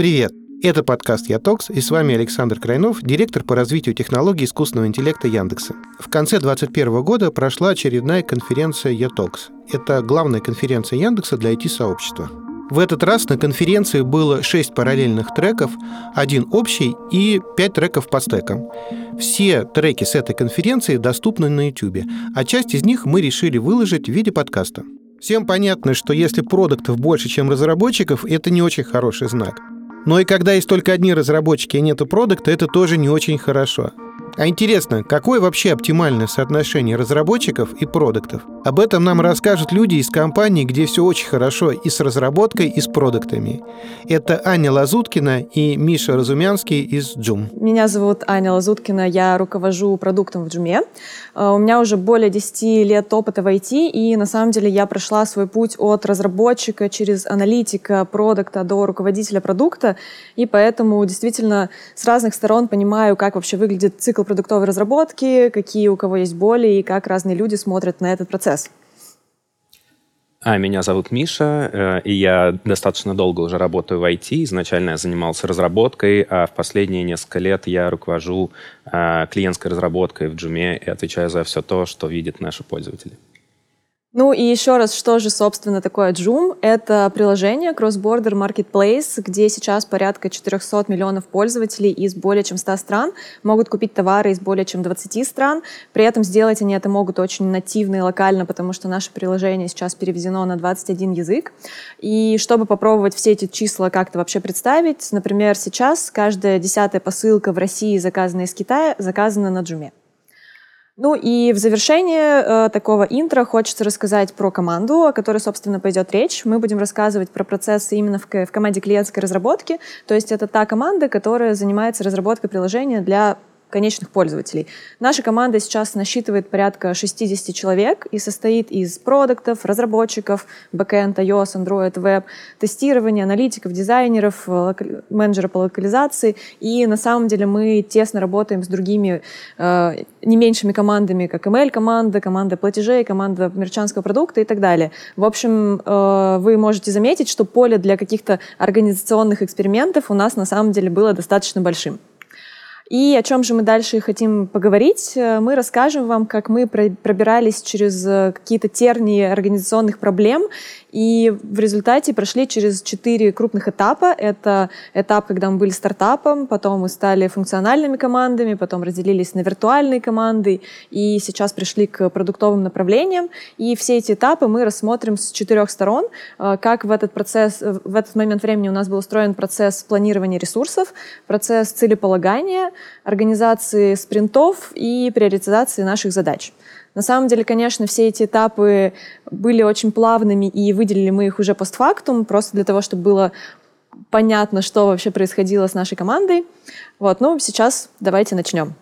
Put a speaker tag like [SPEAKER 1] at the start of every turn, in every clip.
[SPEAKER 1] Привет! Это подкаст «Ятокс» и с вами Александр Крайнов, директор по развитию технологий искусственного интеллекта Яндекса. В конце 2021 года прошла очередная конференция «Ятокс». Это главная конференция Яндекса для IT-сообщества. В этот раз на конференции было 6 параллельных треков, один общий и 5 треков по стекам. Все треки с этой конференции доступны на YouTube, а часть из них мы решили выложить в виде подкаста. Всем понятно, что если продуктов больше, чем разработчиков, это не очень хороший знак. Но и когда есть только одни разработчики и нету продукта, это тоже не очень хорошо. А интересно, какое вообще оптимальное соотношение разработчиков и продуктов? Об этом нам расскажут люди из компании, где все очень хорошо и с разработкой, и с продуктами. Это Аня Лазуткина и Миша Разумянский из Джум.
[SPEAKER 2] Меня зовут Аня Лазуткина, я руковожу продуктом в Джуме. Э, у меня уже более 10 лет опыта в IT, и на самом деле я прошла свой путь от разработчика через аналитика продукта до руководителя продукта, и поэтому действительно с разных сторон понимаю, как вообще выглядит цикл продуктовой разработки, какие у кого есть боли и как разные люди смотрят на этот процесс.
[SPEAKER 3] А, меня зовут Миша, э, и я достаточно долго уже работаю в IT. Изначально я занимался разработкой, а в последние несколько лет я руковожу э, клиентской разработкой в Джуме и отвечаю за все то, что видят наши пользователи.
[SPEAKER 2] Ну и еще раз, что же, собственно, такое Joom? Это приложение Cross-Border Marketplace, где сейчас порядка 400 миллионов пользователей из более чем 100 стран могут купить товары из более чем 20 стран. При этом сделать они это могут очень нативно и локально, потому что наше приложение сейчас переведено на 21 язык. И чтобы попробовать все эти числа как-то вообще представить, например, сейчас каждая десятая посылка в России, заказанная из Китая, заказана на Joom. Ну и в завершение э, такого интро хочется рассказать про команду, о которой, собственно, пойдет речь. Мы будем рассказывать про процессы именно в, в команде клиентской разработки. То есть это та команда, которая занимается разработкой приложения для конечных пользователей. Наша команда сейчас насчитывает порядка 60 человек и состоит из продуктов, разработчиков, бэкэнд, iOS, Android, Web, тестирования, аналитиков, дизайнеров, менеджера по локализации. И на самом деле мы тесно работаем с другими э, не меньшими командами, как ML-команда, команда платежей, команда мерчанского продукта и так далее. В общем, э, вы можете заметить, что поле для каких-то организационных экспериментов у нас на самом деле было достаточно большим. И о чем же мы дальше хотим поговорить? Э, мы расскажем вам, как мы пробирались через э, какие-то тернии организационных проблем и в результате прошли через четыре крупных этапа. Это этап, когда мы были стартапом, потом мы стали функциональными командами, потом разделились на виртуальные команды, и сейчас пришли к продуктовым направлениям. И все эти этапы мы рассмотрим с четырех сторон, э, как в этот процесс, в этот момент времени у нас был устроен процесс планирования ресурсов, процесс целеполагания, организации спринтов и приоритизации наших задач. На самом деле, конечно, все эти этапы были очень плавными, и выделили мы их уже постфактум, просто для того, чтобы было понятно, что вообще происходило с нашей командой. Вот, ну, сейчас давайте начнем.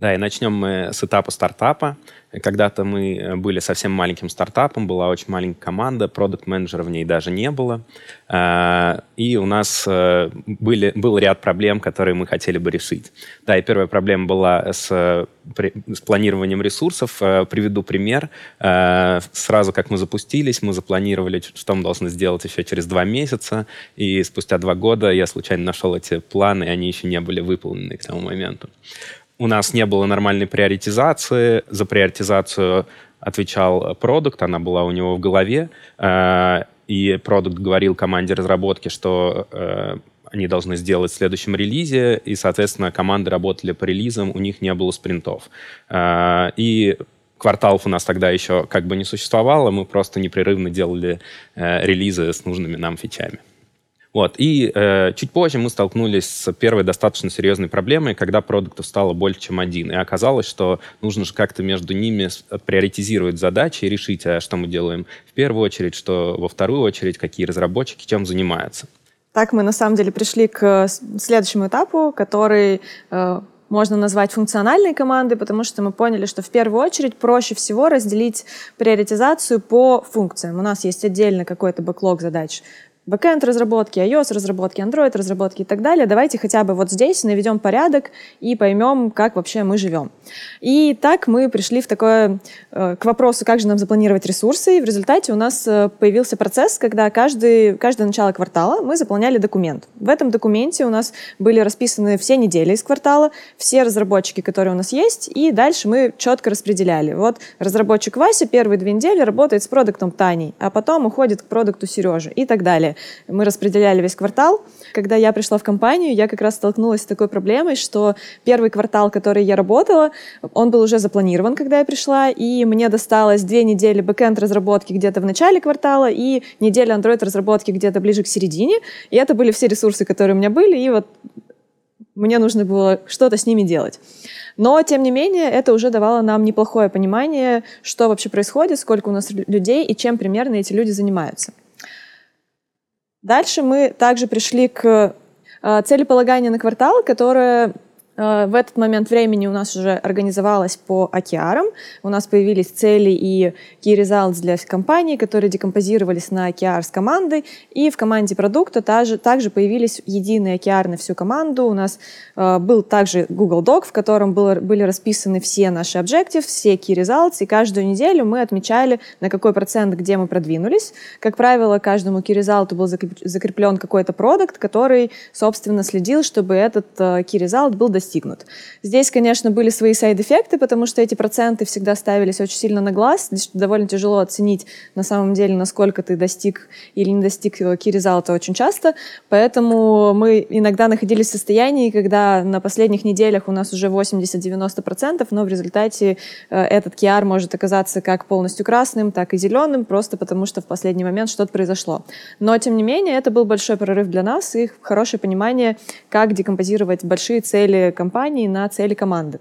[SPEAKER 3] Да, и начнем мы с этапа стартапа. Когда-то мы э, были совсем маленьким стартапом, была очень маленькая команда, продукт-менеджера в ней даже не было. А, и у нас э, были, был ряд проблем, которые мы хотели бы решить. Да, и первая проблема была с, с планированием ресурсов. Э, приведу пример. Сразу как мы запустились, мы запланировали, что мы должны сделать еще через два месяца. И спустя два года я случайно нашел эти планы, и они еще не были выполнены к тому моменту у нас не было нормальной приоритизации. За приоритизацию отвечал продукт, она была у него в голове. Э, и продукт говорил команде разработки, что э, они должны сделать в следующем релизе, и, соответственно, команды работали по релизам, у них не было спринтов. Э, и кварталов у нас тогда еще как бы не существовало, мы просто непрерывно делали релизы с нужными нам фичами. Вот. И э, чуть позже мы столкнулись с первой достаточно серьезной проблемой, когда продуктов стало больше, чем один. И оказалось, что нужно же как-то между ними приоритизировать задачи и решить, а что мы делаем в первую очередь, что во вторую очередь, какие разработчики чем занимаются.
[SPEAKER 2] Так мы на самом деле пришли к следующему этапу, который э, можно назвать функциональной командой, потому что мы поняли, что в первую очередь проще всего разделить приоритизацию по функциям. У нас есть отдельно какой-то бэклог задач бэкэнд разработки, iOS разработки, Android разработки и так далее. Давайте хотя бы вот здесь наведем порядок и поймем, как вообще мы живем. И так мы пришли в такое, э, к вопросу, как же нам запланировать ресурсы. И в результате у нас э, появился процесс, когда каждый, каждое начало квартала мы заполняли документ. В этом документе у нас были расписаны все недели из квартала, все разработчики, которые у нас есть, и дальше мы четко распределяли. Вот разработчик Вася первые две недели работает с продуктом Таней, а потом уходит к продукту Сережи и так далее. Мы распределяли весь квартал. Когда я пришла в компанию, я как раз столкнулась с такой проблемой, что первый квартал, который я работала, он был уже запланирован, когда я пришла, и мне досталось две недели backend разработки где-то в начале квартала и неделя Android разработки где-то ближе к середине. И это были все ресурсы, которые у меня были, и вот мне нужно было что-то с ними делать. Но, тем не менее, это уже давало нам неплохое понимание, что вообще происходит, сколько у нас людей и чем примерно эти люди занимаются. Дальше мы также пришли к э, целеполаганию на квартал, которое в этот момент времени у нас уже организовалось по океарам. У нас появились цели и key results для компании, которые декомпозировались на океар с командой. И в команде продукта также, также появились единые океар на всю команду. У нас э, был также Google Doc, в котором было, были расписаны все наши объективы, все key results. И каждую неделю мы отмечали, на какой процент, где мы продвинулись. Как правило, каждому key result был закреплен какой-то продукт, который, собственно, следил, чтобы этот э, key result был достигнут достигнут. Здесь, конечно, были свои сайд-эффекты, потому что эти проценты всегда ставились очень сильно на глаз. Здесь довольно тяжело оценить на самом деле, насколько ты достиг или не достиг key result очень часто. Поэтому мы иногда находились в состоянии, когда на последних неделях у нас уже 80-90%, но в результате э, этот QR может оказаться как полностью красным, так и зеленым, просто потому что в последний момент что-то произошло. Но, тем не менее, это был большой прорыв для нас и хорошее понимание, как декомпозировать большие цели компании на цели команды.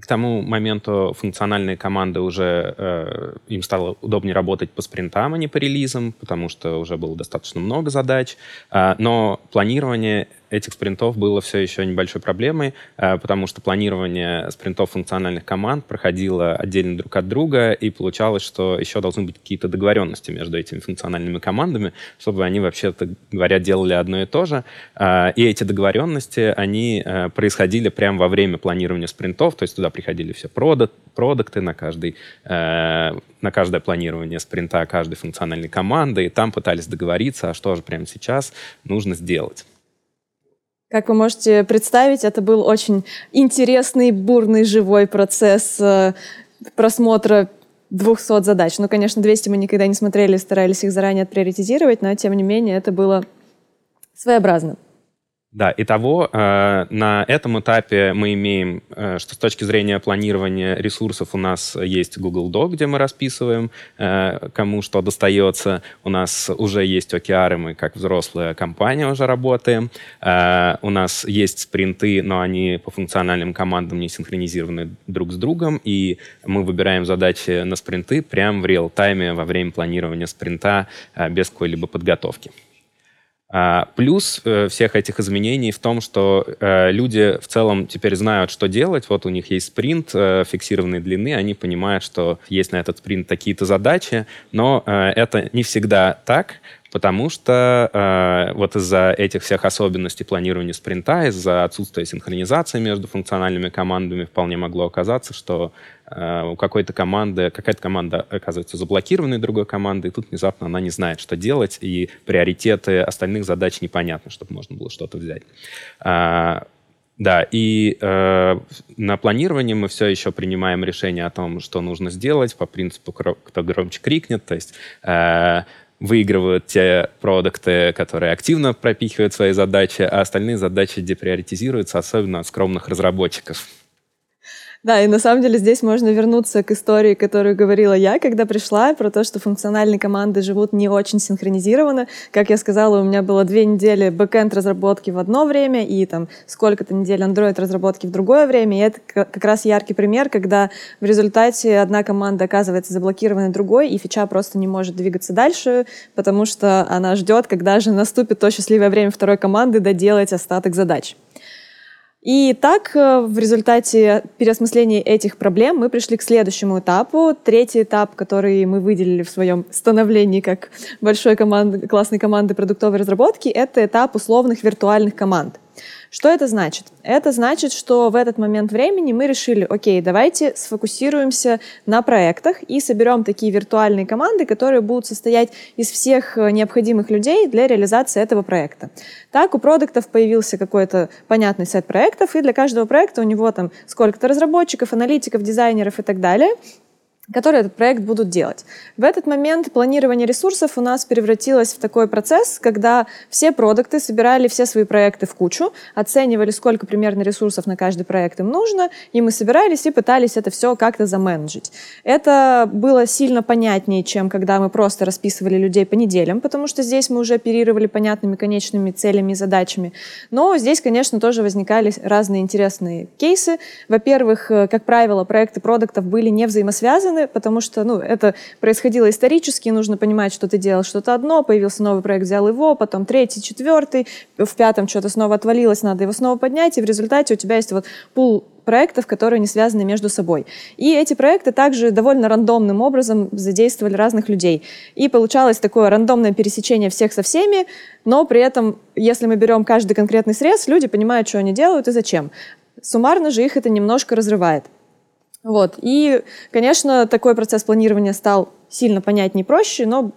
[SPEAKER 3] К тому моменту функциональные команды уже э, им стало удобнее работать по спринтам, а не по релизам, потому что уже было достаточно много задач. Э, но планирование этих спринтов было все еще небольшой проблемой, э, потому что планирование спринтов функциональных команд проходило отдельно друг от друга, и получалось, что еще должны быть какие-то договоренности между этими функциональными командами, чтобы они, вообще-то говоря, делали одно и то же. Э, и эти договоренности, они э, происходили прямо во время планирования спринтов, то есть туда приходили все продукты, продукты на, каждый, на каждое планирование спринта каждой функциональной команды, и там пытались договориться, а что же прямо сейчас нужно сделать.
[SPEAKER 2] Как вы можете представить, это был очень интересный, бурный, живой процесс э, просмотра 200 задач. Ну, конечно, 200 мы никогда не смотрели, старались их заранее отприоритизировать, но, тем не менее, это было своеобразно.
[SPEAKER 3] Да, и того э, на этом этапе мы имеем, э, что с точки зрения планирования ресурсов у нас есть Google Doc, где мы расписываем, э, кому что достается. У нас уже есть OKR, мы как взрослая компания уже работаем. Э, у нас есть спринты, но они по функциональным командам не синхронизированы друг с другом, и мы выбираем задачи на спринты прямо в реал-тайме во время планирования спринта э, без какой-либо подготовки. А, плюс э, всех этих изменений в том, что э, люди в целом теперь знают, что делать. Вот у них есть спринт э, фиксированной длины, они понимают, что есть на этот спринт такие-то задачи, но это не всегда так потому что э, вот из-за этих всех особенностей планирования спринта, из-за отсутствия синхронизации между функциональными командами вполне могло оказаться, что э, у какой-то команды, какая-то команда оказывается заблокированной другой командой, и тут внезапно она не знает, что делать, и приоритеты остальных задач непонятны, чтобы можно было что-то взять. Э, да, и э, на планировании мы все еще принимаем решение о том, что нужно сделать по принципу «кто громче крикнет», то есть э, выигрывают те продукты, которые активно пропихивают свои задачи, а остальные задачи деприоритизируются, особенно от скромных разработчиков.
[SPEAKER 2] Да, и на самом деле здесь можно вернуться к истории, которую говорила я, когда пришла, про то, что функциональные команды живут не очень синхронизированно. Как я сказала, у меня было две недели backend разработки в одно время и там сколько-то недель Android разработки в другое время. И это как раз яркий пример, когда в результате одна команда оказывается заблокированной другой, и фича просто не может двигаться дальше, потому что она ждет, когда же наступит то счастливое время второй команды доделать остаток задач. И так э, в результате переосмысления этих проблем мы пришли к следующему этапу. Третий этап, который мы выделили в своем становлении как большой команды, классной команды продуктовой разработки, это этап условных виртуальных команд. Что это значит? Это значит, что в этот момент времени мы решили, окей, давайте сфокусируемся на проектах и соберем такие виртуальные команды, которые будут состоять из всех э, необходимых людей для реализации этого проекта. Так, у продуктов появился какой-то понятный сет проектов, и для каждого проекта у него там сколько-то разработчиков, аналитиков, дизайнеров и так далее которые этот проект будут делать. В этот момент планирование ресурсов у нас превратилось в такой процесс, когда все продукты собирали все свои проекты в кучу, оценивали, сколько примерно ресурсов на каждый проект им нужно, и мы собирались и пытались это все как-то заменеджить. Это было сильно понятнее, чем когда мы просто расписывали людей по неделям, потому что здесь мы уже оперировали понятными конечными целями и задачами. Но здесь, конечно, тоже возникали разные интересные кейсы. Во-первых, э, как правило, проекты продуктов были не взаимосвязаны, связаны, потому что ну, это происходило исторически, нужно понимать, что ты делал что-то одно, появился новый проект, взял его, потом третий, четвертый, в пятом что-то снова отвалилось, надо его снова поднять, и в результате у тебя есть вот пул проектов, которые не связаны между собой. И эти проекты также довольно рандомным образом задействовали разных людей. И получалось такое рандомное пересечение всех со всеми, но при этом, если мы берем каждый конкретный срез, люди понимают, что они делают и зачем. Суммарно же их это немножко разрывает. Вот. И, конечно, такой процесс планирования стал сильно понятнее и проще, но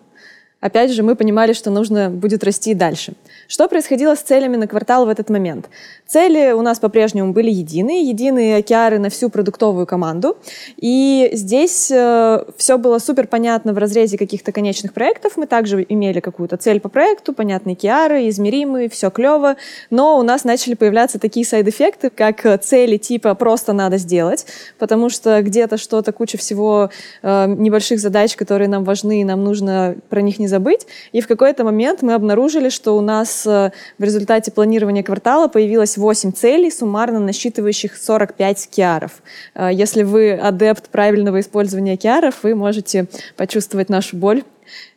[SPEAKER 2] опять же, мы понимали, что нужно будет расти дальше. Что происходило с целями на квартал в этот момент? Цели у нас по-прежнему были единые, единые океары на всю продуктовую команду. И здесь э, все было супер понятно в разрезе каких-то конечных проектов. Мы также имели какую-то цель по проекту, понятные океары, измеримые, все клево. Но у нас начали появляться такие сайд-эффекты, как цели типа «просто надо сделать», потому что где-то что-то, куча всего э, небольших задач, которые нам важны, и нам нужно про них не забыть. И в какой-то момент мы обнаружили, что у нас э, в результате планирования квартала появилось 8 целей, суммарно насчитывающих 45 киаров. Э, если вы адепт правильного использования киаров, вы можете почувствовать нашу боль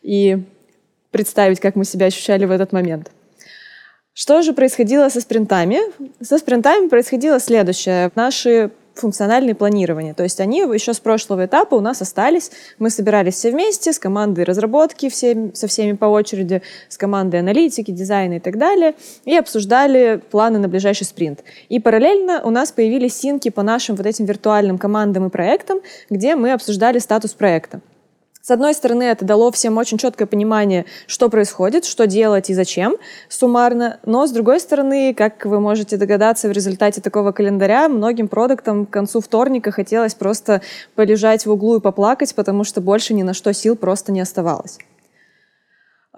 [SPEAKER 2] и представить, как мы себя ощущали в этот момент. Что же происходило со спринтами? Со спринтами происходило следующее. Наши функциональные планирования. То есть они еще с прошлого этапа у нас остались. Мы собирались все вместе с командой разработки, все, со всеми по очереди, с командой аналитики, дизайна и так далее, и обсуждали планы на ближайший спринт. И параллельно у нас появились синки по нашим вот этим виртуальным командам и проектам, где мы обсуждали статус проекта. С одной стороны, это дало всем очень четкое понимание, что происходит, что делать и зачем суммарно, но с другой стороны, как вы можете догадаться, в результате такого календаря многим продуктам к концу вторника хотелось просто полежать в углу и поплакать, потому что больше ни на что сил просто не оставалось.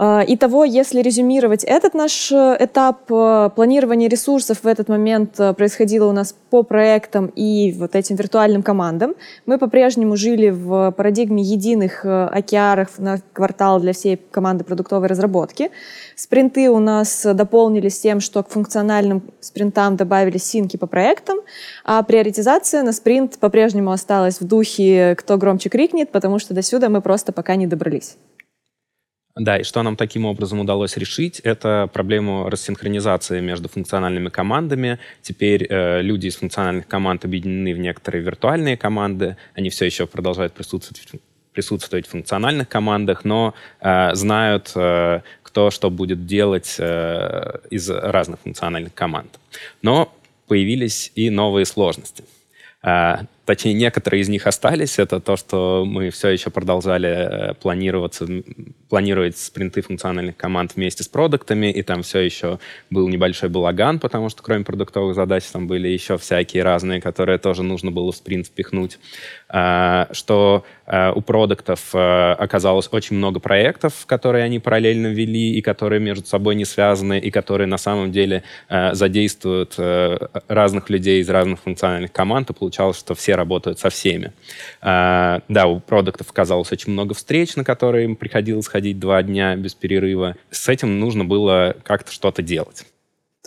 [SPEAKER 2] А, итого, если резюмировать этот наш э, этап э, планирования ресурсов в этот момент э, происходило у нас по проектам и вот этим виртуальным командам. Мы по-прежнему жили в парадигме единых океаров на квартал для всей команды продуктовой разработки. Спринты у нас дополнились тем, что к функциональным спринтам добавились синки по проектам, а приоритизация на спринт по-прежнему осталась в духе «кто громче крикнет», потому что до сюда мы просто пока не добрались.
[SPEAKER 3] Да, и что нам таким образом удалось решить, это проблему рассинхронизации между функциональными командами. Теперь э, люди из функциональных команд объединены в некоторые виртуальные команды. Они все еще продолжают присутствовать присутствовать в функциональных командах, но э, знают, э, кто что будет делать э, из разных функциональных команд. Но появились и новые сложности. Э, точнее, некоторые из них остались. Это то, что мы все еще продолжали э, планироваться, планировать спринты функциональных команд вместе с продуктами, и там все еще был небольшой балаган, потому что кроме продуктовых задач там были еще всякие разные, которые тоже нужно было в спринт впихнуть. А, что а, у продуктов а, оказалось очень много проектов, которые они параллельно вели, и которые между собой не связаны, и которые на самом деле задействуют разных людей из разных функциональных команд, и получалось, что все работают со всеми. А, да, у продуктов оказалось очень много встреч, на которые им приходилось ходить два дня без перерыва. С этим нужно было как-то что-то делать.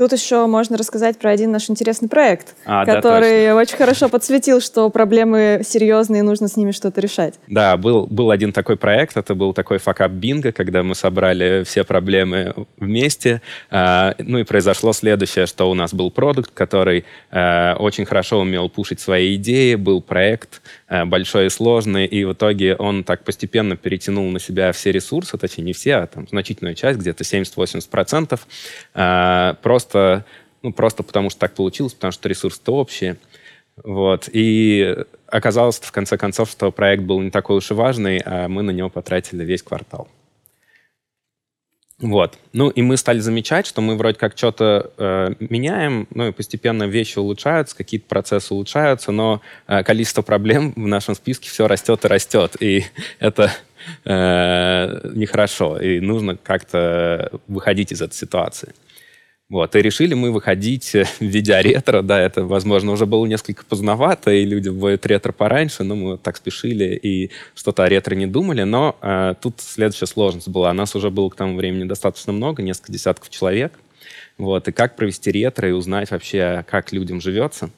[SPEAKER 2] Тут еще можно рассказать про один наш интересный проект, а, который да, очень хорошо подсветил, что проблемы серьезные, и нужно с ними что-то решать.
[SPEAKER 3] Да, был, был один такой проект, это был такой факап бинго, когда мы собрали все проблемы вместе. А, ну и произошло следующее, что у нас был продукт, который а, очень хорошо умел пушить свои идеи, был проект большой и сложный, и в итоге он так постепенно перетянул на себя все ресурсы, точнее не все, а там значительную часть, где-то 70-80%, а, просто просто, ну, просто потому что так получилось, потому что ресурсы-то общие. Вот. И оказалось в конце концов, что проект был не такой уж и важный, а мы на него потратили весь квартал. Вот. Ну и мы стали замечать, что мы вроде как что-то э, меняем, ну и постепенно вещи улучшаются, какие-то процессы улучшаются, но э, количество проблем в нашем списке все растет и растет. И это э, нехорошо. И нужно как-то выходить из этой ситуации. Вот, и решили мы выходить в виде ретро, да, это, возможно, уже было несколько поздновато, и люди вводят ретро пораньше, но мы так спешили и что-то о ретро не думали, но э, тут следующая сложность была. Нас уже было к тому времени достаточно много, несколько десятков человек, вот, и как провести ретро и узнать вообще, как людям живется.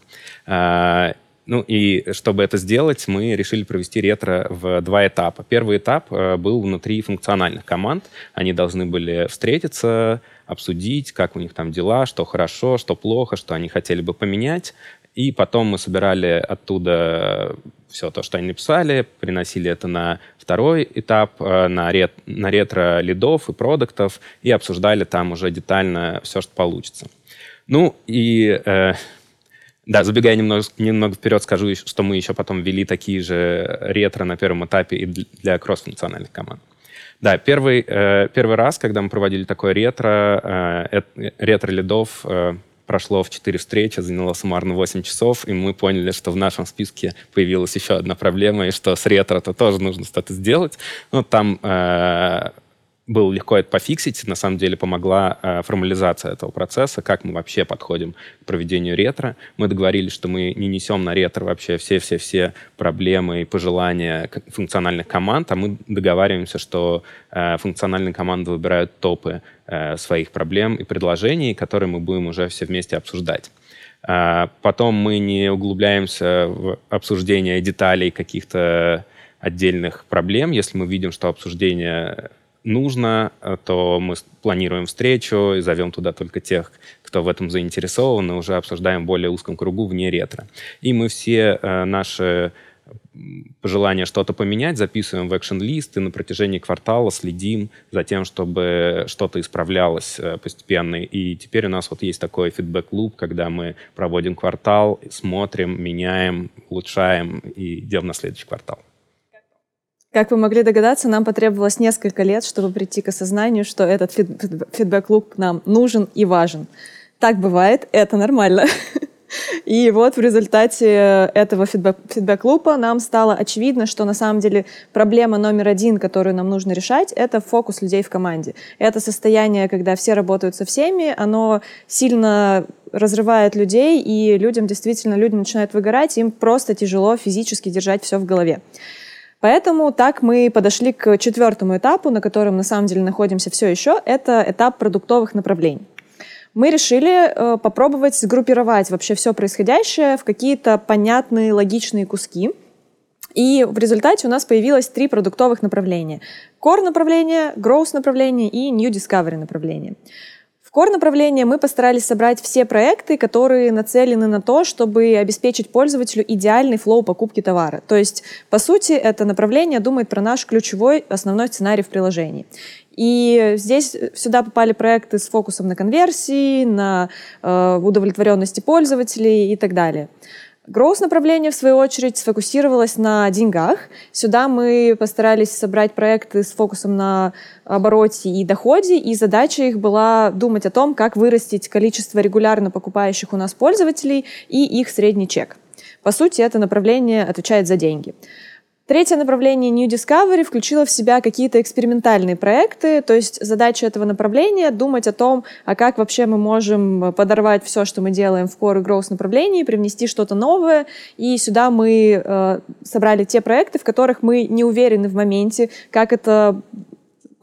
[SPEAKER 3] Э, ну и чтобы это сделать, мы решили провести ретро в два этапа. Первый этап э, был внутри функциональных команд. Они должны были встретиться, обсудить, как у них там дела, что хорошо, что плохо, что они хотели бы поменять. И потом мы собирали оттуда все то, что они написали, приносили это на второй этап, э, на, рет, на ретро лидов и продуктов, и обсуждали там уже детально все, что получится. Ну и э, да, забегая немного, немного вперед, скажу, что мы еще потом ввели такие же ретро на первом этапе и для кросс-функциональных команд. Да, первый, э, первый раз, когда мы проводили такое ретро, э, ретро лидов э, прошло в 4 встречи, заняло суммарно 8 часов, и мы поняли, что в нашем списке появилась еще одна проблема, и что с ретро-то тоже нужно что-то сделать. Ну, там э, было легко это пофиксить. На самом деле помогла э, формализация этого процесса, как мы вообще подходим к проведению ретро. Мы договорились, что мы не несем на ретро вообще все-все-все проблемы и пожелания функциональных команд, а мы договариваемся, что э, функциональные команды выбирают топы э, своих проблем и предложений, которые мы будем уже все вместе обсуждать. Э, потом мы не углубляемся в обсуждение деталей каких-то отдельных проблем, если мы видим, что обсуждение нужно, э, то мы планируем встречу и зовем туда только тех, кто в этом заинтересован, и уже обсуждаем в более узком кругу вне ретро. И мы все э, наши пожелание что-то поменять, записываем в экшен-лист и на протяжении квартала следим за тем, чтобы что-то исправлялось э, постепенно. И теперь у нас вот есть такой фидбэк-луп, когда мы проводим квартал, смотрим, меняем, улучшаем и идем на следующий квартал.
[SPEAKER 2] Как вы могли догадаться, нам потребовалось несколько лет, чтобы прийти к осознанию, что этот фидбэк-луп нам нужен и важен. Так бывает, это нормально. И вот в результате этого фидбэк-лупа нам стало очевидно, что на самом деле проблема номер один, которую нам нужно решать, это фокус людей в команде. Это состояние, когда все работают со всеми, оно сильно разрывает людей, и людям действительно, люди начинают выгорать, им просто тяжело физически держать все в голове. Поэтому так мы подошли к четвертому этапу, на котором на самом деле находимся все еще. Это этап продуктовых направлений. Мы решили э, попробовать сгруппировать вообще все происходящее в какие-то понятные, логичные куски. И в результате у нас появилось три продуктовых направления. Core направление, Growth направление и New Discovery направление. Core направления мы постарались собрать все проекты, которые нацелены на то, чтобы обеспечить пользователю идеальный флоу покупки товара. То есть, по сути, это направление думает про наш ключевой основной сценарий в приложении. И здесь сюда попали проекты с фокусом на конверсии, на э, удовлетворенности пользователей и так далее. Growth направление, в свою очередь, сфокусировалось на деньгах. Сюда мы постарались собрать проекты с фокусом на обороте и доходе, и задача их была думать о том, как вырастить количество регулярно покупающих у нас пользователей и их средний чек. По сути, это направление отвечает за деньги. Третье направление New Discovery включило в себя какие-то экспериментальные проекты, то есть задача этого направления — думать о том, а как вообще мы можем подорвать все, что мы делаем в Core и Growth направлении, привнести что-то новое, и сюда мы э, собрали те проекты, в которых мы не уверены в моменте, как это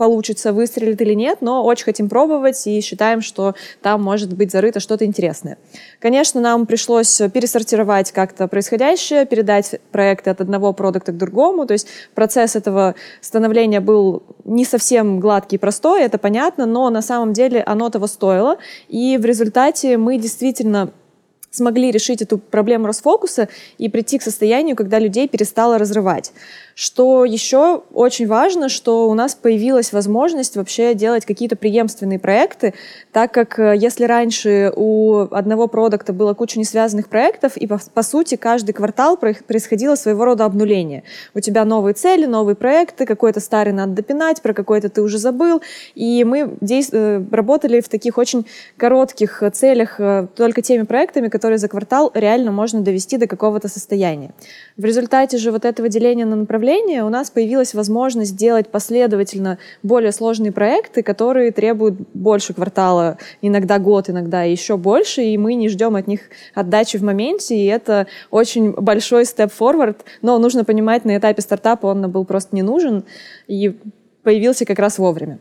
[SPEAKER 2] получится, выстрелит или нет, но очень хотим пробовать и считаем, что там может быть зарыто что-то интересное. Конечно, нам пришлось пересортировать как-то происходящее, передать проекты от одного продукта к другому, то есть процесс этого становления был не совсем гладкий и простой, это понятно, но на самом деле оно того стоило, и в результате мы действительно смогли решить эту проблему расфокуса и прийти к состоянию, когда людей перестало разрывать. Что еще очень важно, что у нас появилась возможность вообще делать какие-то преемственные проекты, так как э, если раньше у одного продукта было куча несвязанных проектов, и по, по сути каждый квартал происходило своего рода обнуление. У тебя новые цели, новые проекты, какой-то старый надо допинать, про какой-то ты уже забыл. И мы э, работали в таких очень коротких целях э, только теми проектами, которые за квартал реально можно довести до какого-то состояния. В результате же вот этого деления на направления у нас появилась возможность делать последовательно более сложные проекты, которые требуют больше квартала, иногда год, иногда еще больше, и мы не ждем от них отдачи в моменте, и это очень большой степ forward, но нужно понимать, на этапе стартапа он был просто не нужен, и появился как раз вовремя.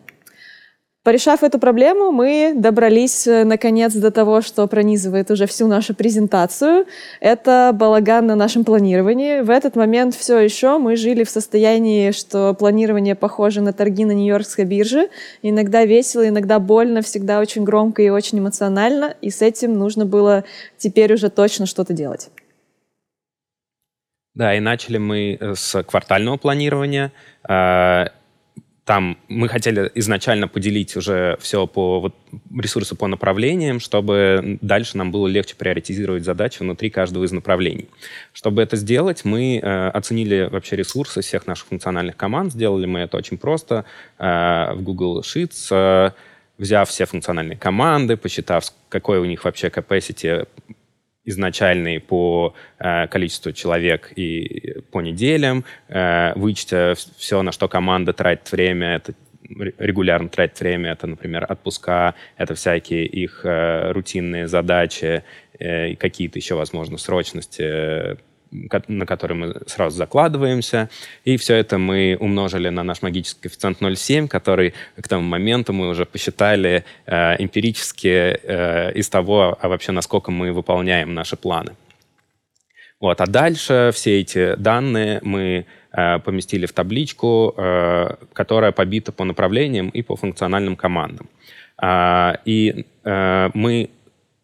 [SPEAKER 2] Порешав эту проблему, мы добрались э, наконец до того, что пронизывает уже всю нашу презентацию. Это балаган на нашем планировании. В этот момент все еще мы жили в состоянии, что планирование похоже на торги на Нью-Йоркской бирже. Иногда весело, иногда больно, всегда очень громко и очень эмоционально. И с этим нужно было теперь уже точно что-то делать.
[SPEAKER 3] Да, и начали мы э, с квартального планирования. Там мы хотели изначально поделить уже все по вот, ресурсы по направлениям, чтобы дальше нам было легче приоритизировать задачи внутри каждого из направлений. Чтобы это сделать, мы э, оценили вообще ресурсы всех наших функциональных команд. Сделали мы это очень просто э, в Google Sheets, э, взяв все функциональные команды, посчитав, какой у них вообще capacity изначальный по э, количеству человек и по неделям, э, вычтя все, на что команда тратит время, это регулярно тратит время, это, например, отпуска, это всякие их э, рутинные задачи, э, какие-то еще, возможно, срочности э, на который мы сразу закладываемся. И все это мы умножили на наш магический коэффициент 0,7, который к тому моменту мы уже посчитали э, эмпирически э, из того, а вообще насколько мы выполняем наши планы. Вот. А дальше все эти данные мы э, поместили в табличку, э, которая побита по направлениям и по функциональным командам. Э, и э, мы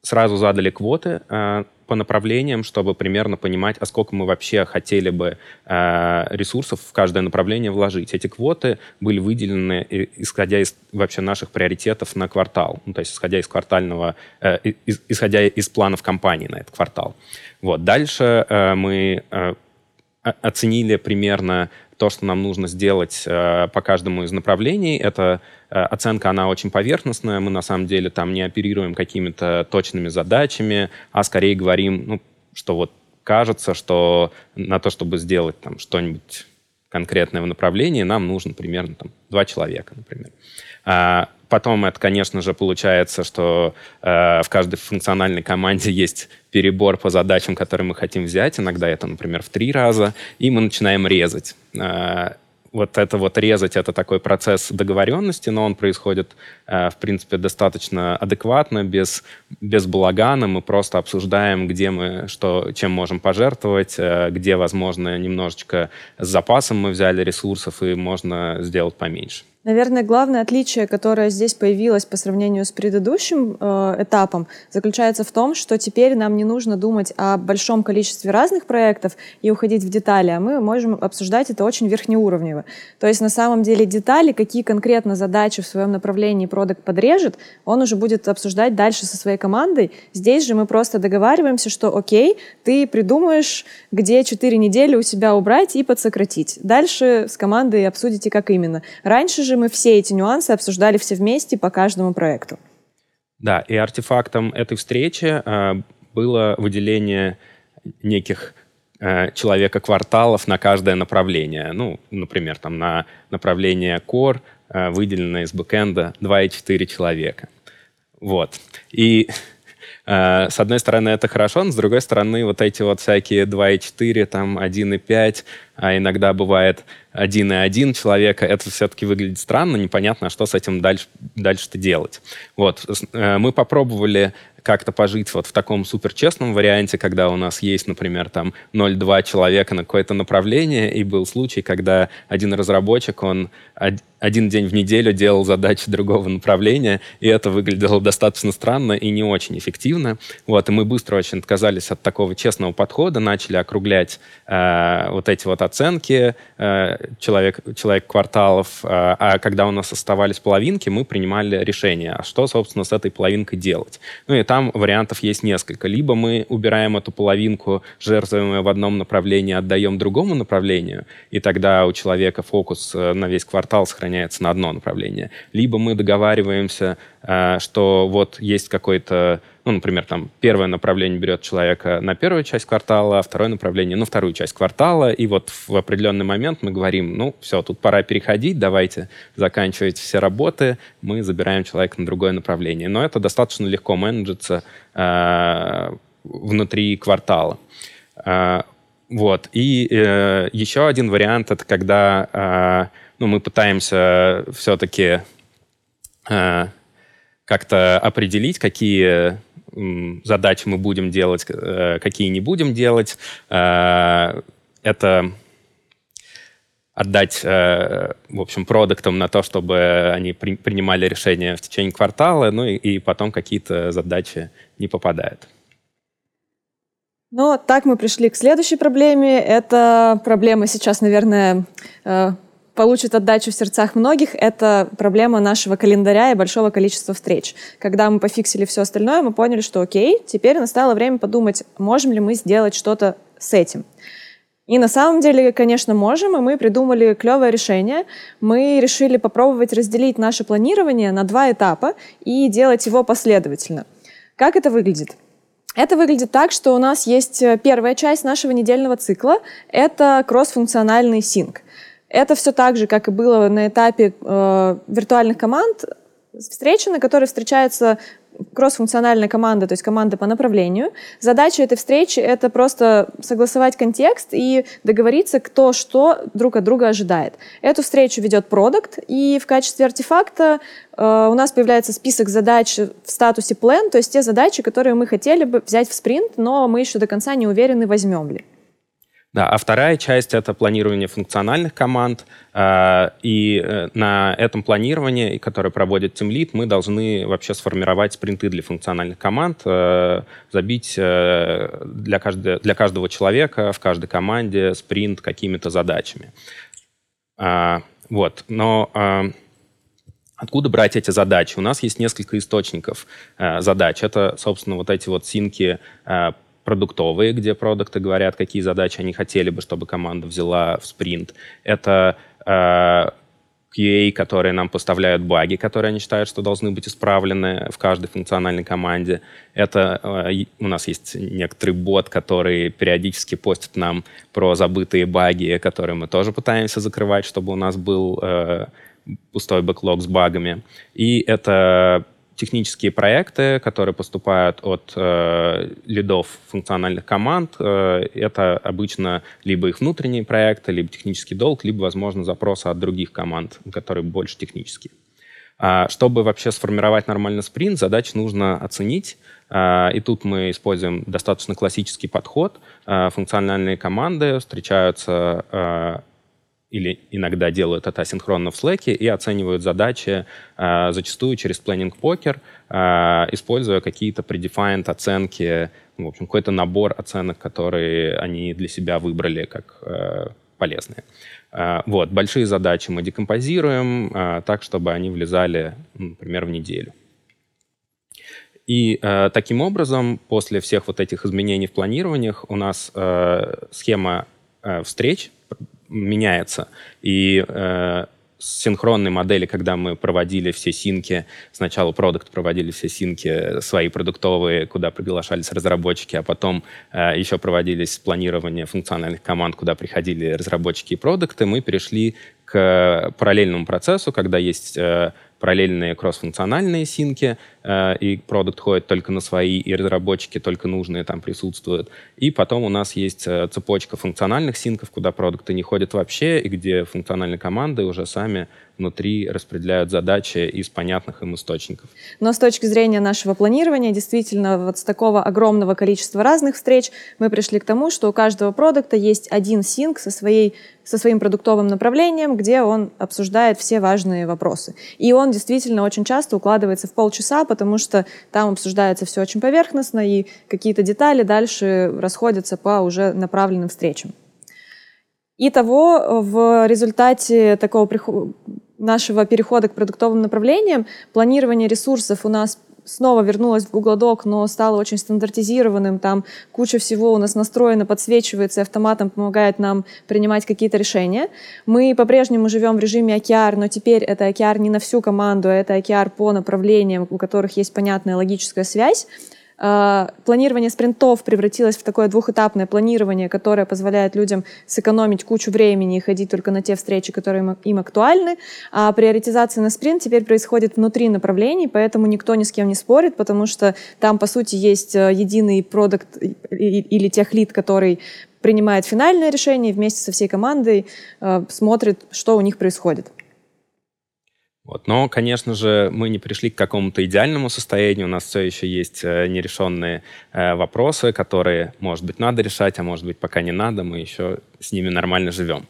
[SPEAKER 3] сразу задали квоты э, по направлениям, чтобы примерно понимать, а сколько мы вообще хотели бы э, ресурсов в каждое направление вложить. Эти квоты были выделены, исходя из вообще наших приоритетов на квартал, ну, то есть исходя из квартального, э, из, исходя из планов компании на этот квартал. Вот. Дальше э, мы э, оценили примерно то, что нам нужно сделать э, по каждому из направлений. Это э, оценка, она очень поверхностная. Мы на самом деле там не оперируем какими-то точными задачами, а скорее говорим, ну, что вот кажется, что на то, чтобы сделать там что-нибудь конкретное в направлении, нам нужно примерно там, два человека, например. А, Потом это, конечно же, получается, что э, в каждой функциональной команде есть перебор по задачам, которые мы хотим взять. Иногда это, например, в три раза. И мы начинаем резать. Э, вот это вот резать, это такой процесс договоренности, но он происходит, э, в принципе, достаточно адекватно, без, без балагана. Мы просто обсуждаем, где мы, что, чем можем пожертвовать, э, где, возможно, немножечко с запасом мы взяли ресурсов, и можно сделать поменьше.
[SPEAKER 2] Наверное, главное отличие, которое здесь появилось по сравнению с предыдущим э, этапом, заключается в том, что теперь нам не нужно думать о большом количестве разных проектов и уходить в детали, а мы можем обсуждать это очень верхнеуровнево. То есть на самом деле детали, какие конкретно задачи в своем направлении продукт подрежет, он уже будет обсуждать дальше со своей командой. Здесь же мы просто договариваемся, что окей, ты придумаешь, где 4 недели у себя убрать и подсократить. Дальше с командой обсудите, как именно. Раньше же мы все эти нюансы обсуждали все вместе по каждому проекту.
[SPEAKER 3] Да, и артефактом этой встречи э, было выделение неких э, человека кварталов на каждое направление. Ну, например, там на направление Core э, выделено из бэкэнда 2,4 человека. Вот. И с одной стороны, это хорошо, но с другой стороны, вот эти вот всякие 2,4, там 1,5, а иногда бывает один и один человека, это все-таки выглядит странно, непонятно, что с этим дальше, дальше-то делать. Вот. Э, мы попробовали как-то пожить вот в таком суперчестном варианте, когда у нас есть, например, там 0,2 человека на какое-то направление, и был случай, когда один разработчик, он один день в неделю делал задачи другого направления, и это выглядело достаточно странно и не очень эффективно. Вот, и мы быстро очень отказались от такого честного подхода, начали округлять э, вот эти вот оценки э, человек, человек кварталов, э, а когда у нас оставались половинки, мы принимали решение, а что, собственно, с этой половинкой делать. Ну и там вариантов есть несколько. Либо мы убираем эту половинку, жертвуем ее в одном направлении, отдаем другому направлению, и тогда у человека фокус э, на весь квартал сохраняется на одно направление. Либо мы договариваемся, что вот есть какой-то, ну, например, там первое направление берет человека на первую часть квартала, а второе направление на вторую часть квартала, и вот в определенный момент мы говорим, ну, все, тут пора переходить, давайте заканчивать все работы, мы забираем человека на другое направление. Но это достаточно легко менеджится э, внутри квартала. Э, вот. И э, еще один вариант это когда э, ну, мы пытаемся все-таки э, как-то определить, какие задачи мы будем делать, э, какие не будем делать. Э, это отдать, э, в общем, продуктам на то, чтобы они при, принимали решения в течение квартала, ну и, потом какие-то задачи не попадают.
[SPEAKER 2] Ну, так мы пришли к следующей проблеме. Это проблема сейчас, наверное, получит отдачу в сердцах многих, это проблема нашего календаря и большого количества встреч. Когда мы пофиксили все остальное, мы поняли, что окей, теперь настало время подумать, можем ли мы сделать что-то с этим. И на самом деле, конечно, можем, и мы придумали клевое решение. Мы решили попробовать разделить наше планирование на два этапа и делать его последовательно. Как это выглядит? Это выглядит так, что у нас есть первая часть нашего недельного цикла. Это кроссфункциональный синк. Это все так же, как и было на этапе э, виртуальных команд, встречи, на которой встречается кроссфункциональная команда, то есть команда по направлению. Задача этой встречи — это просто согласовать контекст и договориться, кто что друг от друга ожидает. Эту встречу ведет продукт, и в качестве артефакта э, у нас появляется список задач в статусе plan, то есть те задачи, которые мы хотели бы взять в спринт, но мы еще до конца не уверены, возьмем ли.
[SPEAKER 3] Да, а вторая часть — это планирование функциональных команд. Э, и э, на этом планировании, которое проводит TeamLead, мы должны вообще сформировать спринты для функциональных команд, э, забить для, каждого, для каждого человека в каждой команде спринт какими-то задачами. Вот, но Откуда брать эти задачи? У нас есть несколько источников э, задач. Это, собственно, вот эти вот синки э, продуктовые, где продукты говорят, какие задачи они хотели бы, чтобы команда взяла в спринт. Это э, QA, которые нам поставляют баги, которые они считают, что должны быть исправлены в каждой функциональной команде. Это э, у нас есть некоторый бот, который периодически постит нам про забытые баги, которые мы тоже пытаемся закрывать, чтобы у нас был э, пустой бэклог с багами. И это технические проекты, которые поступают от э, лидов функциональных команд. Э, это обычно либо их внутренние проекты, либо технический долг, либо, возможно, запросы от других команд, которые больше технические. А, чтобы вообще сформировать нормальный спринт, задач нужно оценить. А, и тут мы используем достаточно классический подход. А, функциональные команды встречаются или иногда делают это асинхронно в Slack и оценивают задачи э, зачастую через Planning Poker, э, используя какие-то predefined оценки, в общем, какой-то набор оценок, которые они для себя выбрали как э, полезные. Э, вот, большие задачи мы декомпозируем э, так, чтобы они влезали, например, в неделю. И э, таким образом, после всех вот этих изменений в планированиях, у нас э, схема э, встреч меняется. И э, синхронной модели, когда мы проводили все синки, сначала продукт проводили все синки свои продуктовые, куда приглашались разработчики, а потом э, еще проводились планирование функциональных команд, куда приходили разработчики и продукты, мы перешли к параллельному процессу, когда есть э, параллельные кроссфункциональные синки, э, и продукт ходит только на свои, и разработчики только нужные там присутствуют. И потом у нас есть э, цепочка функциональных синков, куда продукты не ходят вообще, и где функциональные команды уже сами внутри распределяют задачи из понятных им источников.
[SPEAKER 2] Но с точки зрения нашего планирования, действительно, вот с такого огромного количества разных встреч мы пришли к тому, что у каждого продукта есть один синк со, своей, со своим продуктовым направлением, где он обсуждает все важные вопросы. И он действительно очень часто укладывается в полчаса, потому что там обсуждается все очень поверхностно, и какие-то детали дальше расходятся по уже направленным встречам. Итого в результате такого нашего перехода к продуктовым направлениям планирование ресурсов у нас снова вернулось в Google Doc, но стало очень стандартизированным. Там куча всего у нас настроено, подсвечивается, автоматом помогает нам принимать какие-то решения. Мы по-прежнему живем в режиме OKR, но теперь это OKR не на всю команду, а это OKR по направлениям, у которых есть понятная логическая связь. А, планирование спринтов превратилось в такое двухэтапное планирование, которое позволяет людям сэкономить кучу времени и ходить только на те встречи, которые им актуальны. А приоритизация на спринт теперь происходит внутри направлений, поэтому никто ни с кем не спорит, потому что там, по сути, есть э, единый продукт или техлит, который принимает финальное решение вместе со всей командой э, смотрит, что у них происходит.
[SPEAKER 3] Вот. Но, конечно же, мы не пришли к какому-то идеальному состоянию. У нас все еще есть э, нерешенные э, вопросы, которые, может быть, надо решать, а может быть, пока не надо. Мы еще с ними нормально живем.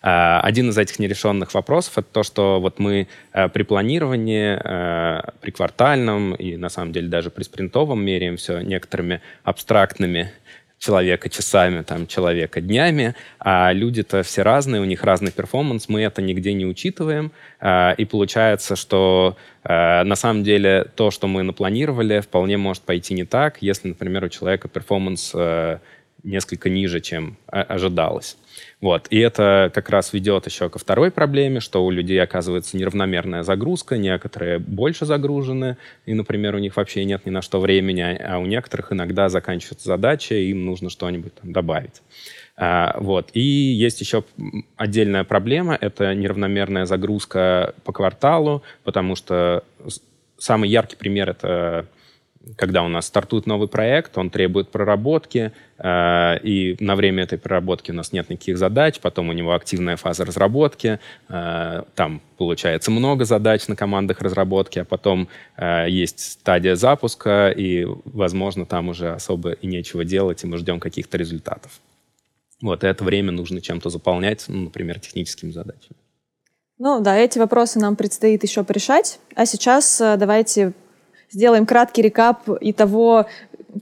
[SPEAKER 3] Э, один из этих нерешенных вопросов — это то, что вот мы э, при планировании, э, при квартальном и, на самом деле, даже при спринтовом меряем все некоторыми абстрактными человека часами, там, человека днями, а люди-то все разные, у них разный перформанс, мы это нигде не учитываем, а, и получается, что а, на самом деле то, что мы напланировали, вполне может пойти не так, если, например, у человека перформанс а, несколько ниже, чем ожидалось. Вот. И это как раз ведет еще ко второй проблеме, что у людей оказывается неравномерная загрузка, некоторые больше загружены, и, например, у них вообще нет ни на что времени, а у некоторых иногда заканчиваются задачи, и им нужно что-нибудь там добавить. А, вот. И есть еще отдельная проблема, это неравномерная загрузка по кварталу, потому что самый яркий пример — это когда у нас стартует новый проект, он требует проработки, э, и на время этой проработки у нас нет никаких задач, потом у него активная фаза разработки, э, там получается много задач на командах разработки, а потом э, есть стадия запуска, и, возможно, там уже особо и нечего делать, и мы ждем каких-то результатов. Вот, и это время нужно чем-то заполнять, ну, например, техническими задачами.
[SPEAKER 2] Ну да, эти вопросы нам предстоит еще порешать. А сейчас давайте сделаем краткий рекап и того,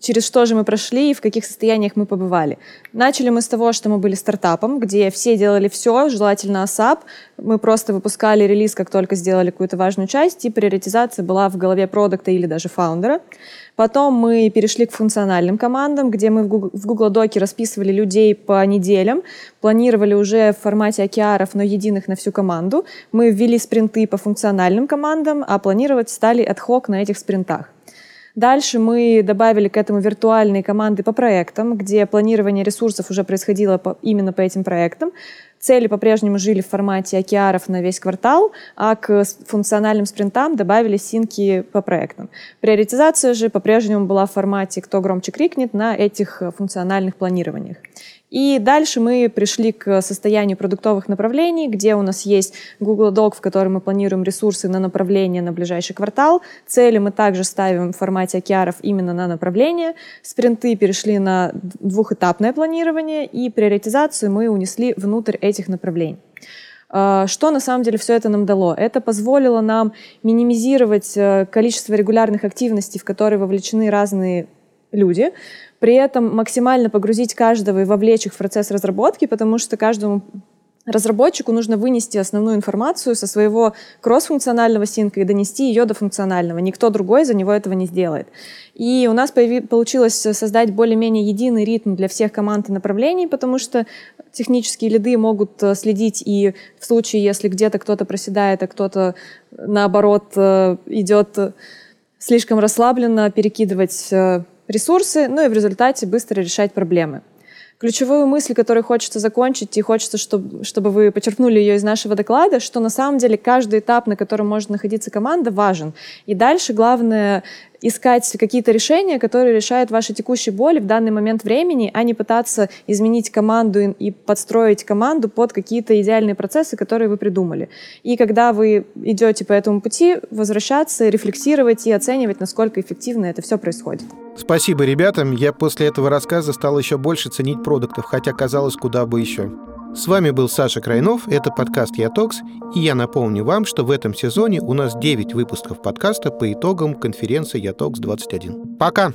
[SPEAKER 2] через что же мы прошли и в каких состояниях мы побывали. Начали мы с того, что мы были стартапом, где все делали все, желательно ASAP. Мы просто выпускали релиз, как только сделали какую-то важную часть, и приоритизация была в голове продукта или даже фаундера. Потом мы перешли к функциональным командам, где мы в Google, Доке расписывали людей по неделям, планировали уже в формате океаров, но единых на всю команду. Мы ввели спринты по функциональным командам, а планировать стали hoc на этих спринтах. Дальше мы добавили к этому виртуальные команды по проектам, где планирование ресурсов уже происходило по, именно по этим проектам. Цели по-прежнему жили в формате океаров на весь квартал, а к функциональным спринтам добавили синки по проектам. Приоритизация же по-прежнему была в формате «кто громче крикнет» на этих функциональных планированиях. И дальше мы пришли к состоянию продуктовых направлений, где у нас есть Google Doc, в котором мы планируем ресурсы на направление на ближайший квартал. Цели мы также ставим в формате океаров именно на направление. Спринты перешли на двухэтапное планирование, и приоритизацию мы унесли внутрь этих направлений. А, что на самом деле все это нам дало? Это позволило нам минимизировать э, количество регулярных активностей, в которые вовлечены разные люди, при этом максимально погрузить каждого и вовлечь их в процесс разработки, потому что каждому разработчику нужно вынести основную информацию со своего кроссфункционального синка и донести ее до функционального. Никто другой за него этого не сделает. И у нас появи- получилось создать более-менее единый ритм для всех команд и направлений, потому что технические лиды могут э, следить и в случае, если где-то кто-то проседает, а кто-то, наоборот, э, идет слишком расслабленно, перекидывать э, ресурсы, ну и в результате быстро решать проблемы. ключевую мысль, которую хочется закончить, и хочется, чтобы, чтобы вы почерпнули ее из нашего доклада, что на самом деле каждый этап, на котором может находиться команда, важен. И дальше главное искать какие-то решения, которые решают ваши текущие боли в данный момент времени, а не пытаться изменить команду и подстроить команду под какие-то идеальные процессы, которые вы придумали. И когда вы идете по этому пути, возвращаться, рефлексировать и оценивать, насколько эффективно это все происходит.
[SPEAKER 1] Спасибо ребятам. Я после этого рассказа стал еще больше ценить продуктов, хотя казалось, куда бы еще. С вами был Саша Крайнов, это подкаст «Ятокс», и я напомню вам, что в этом сезоне у нас 9 выпусков подкаста по итогам конференции «Ятокс 21». Пока!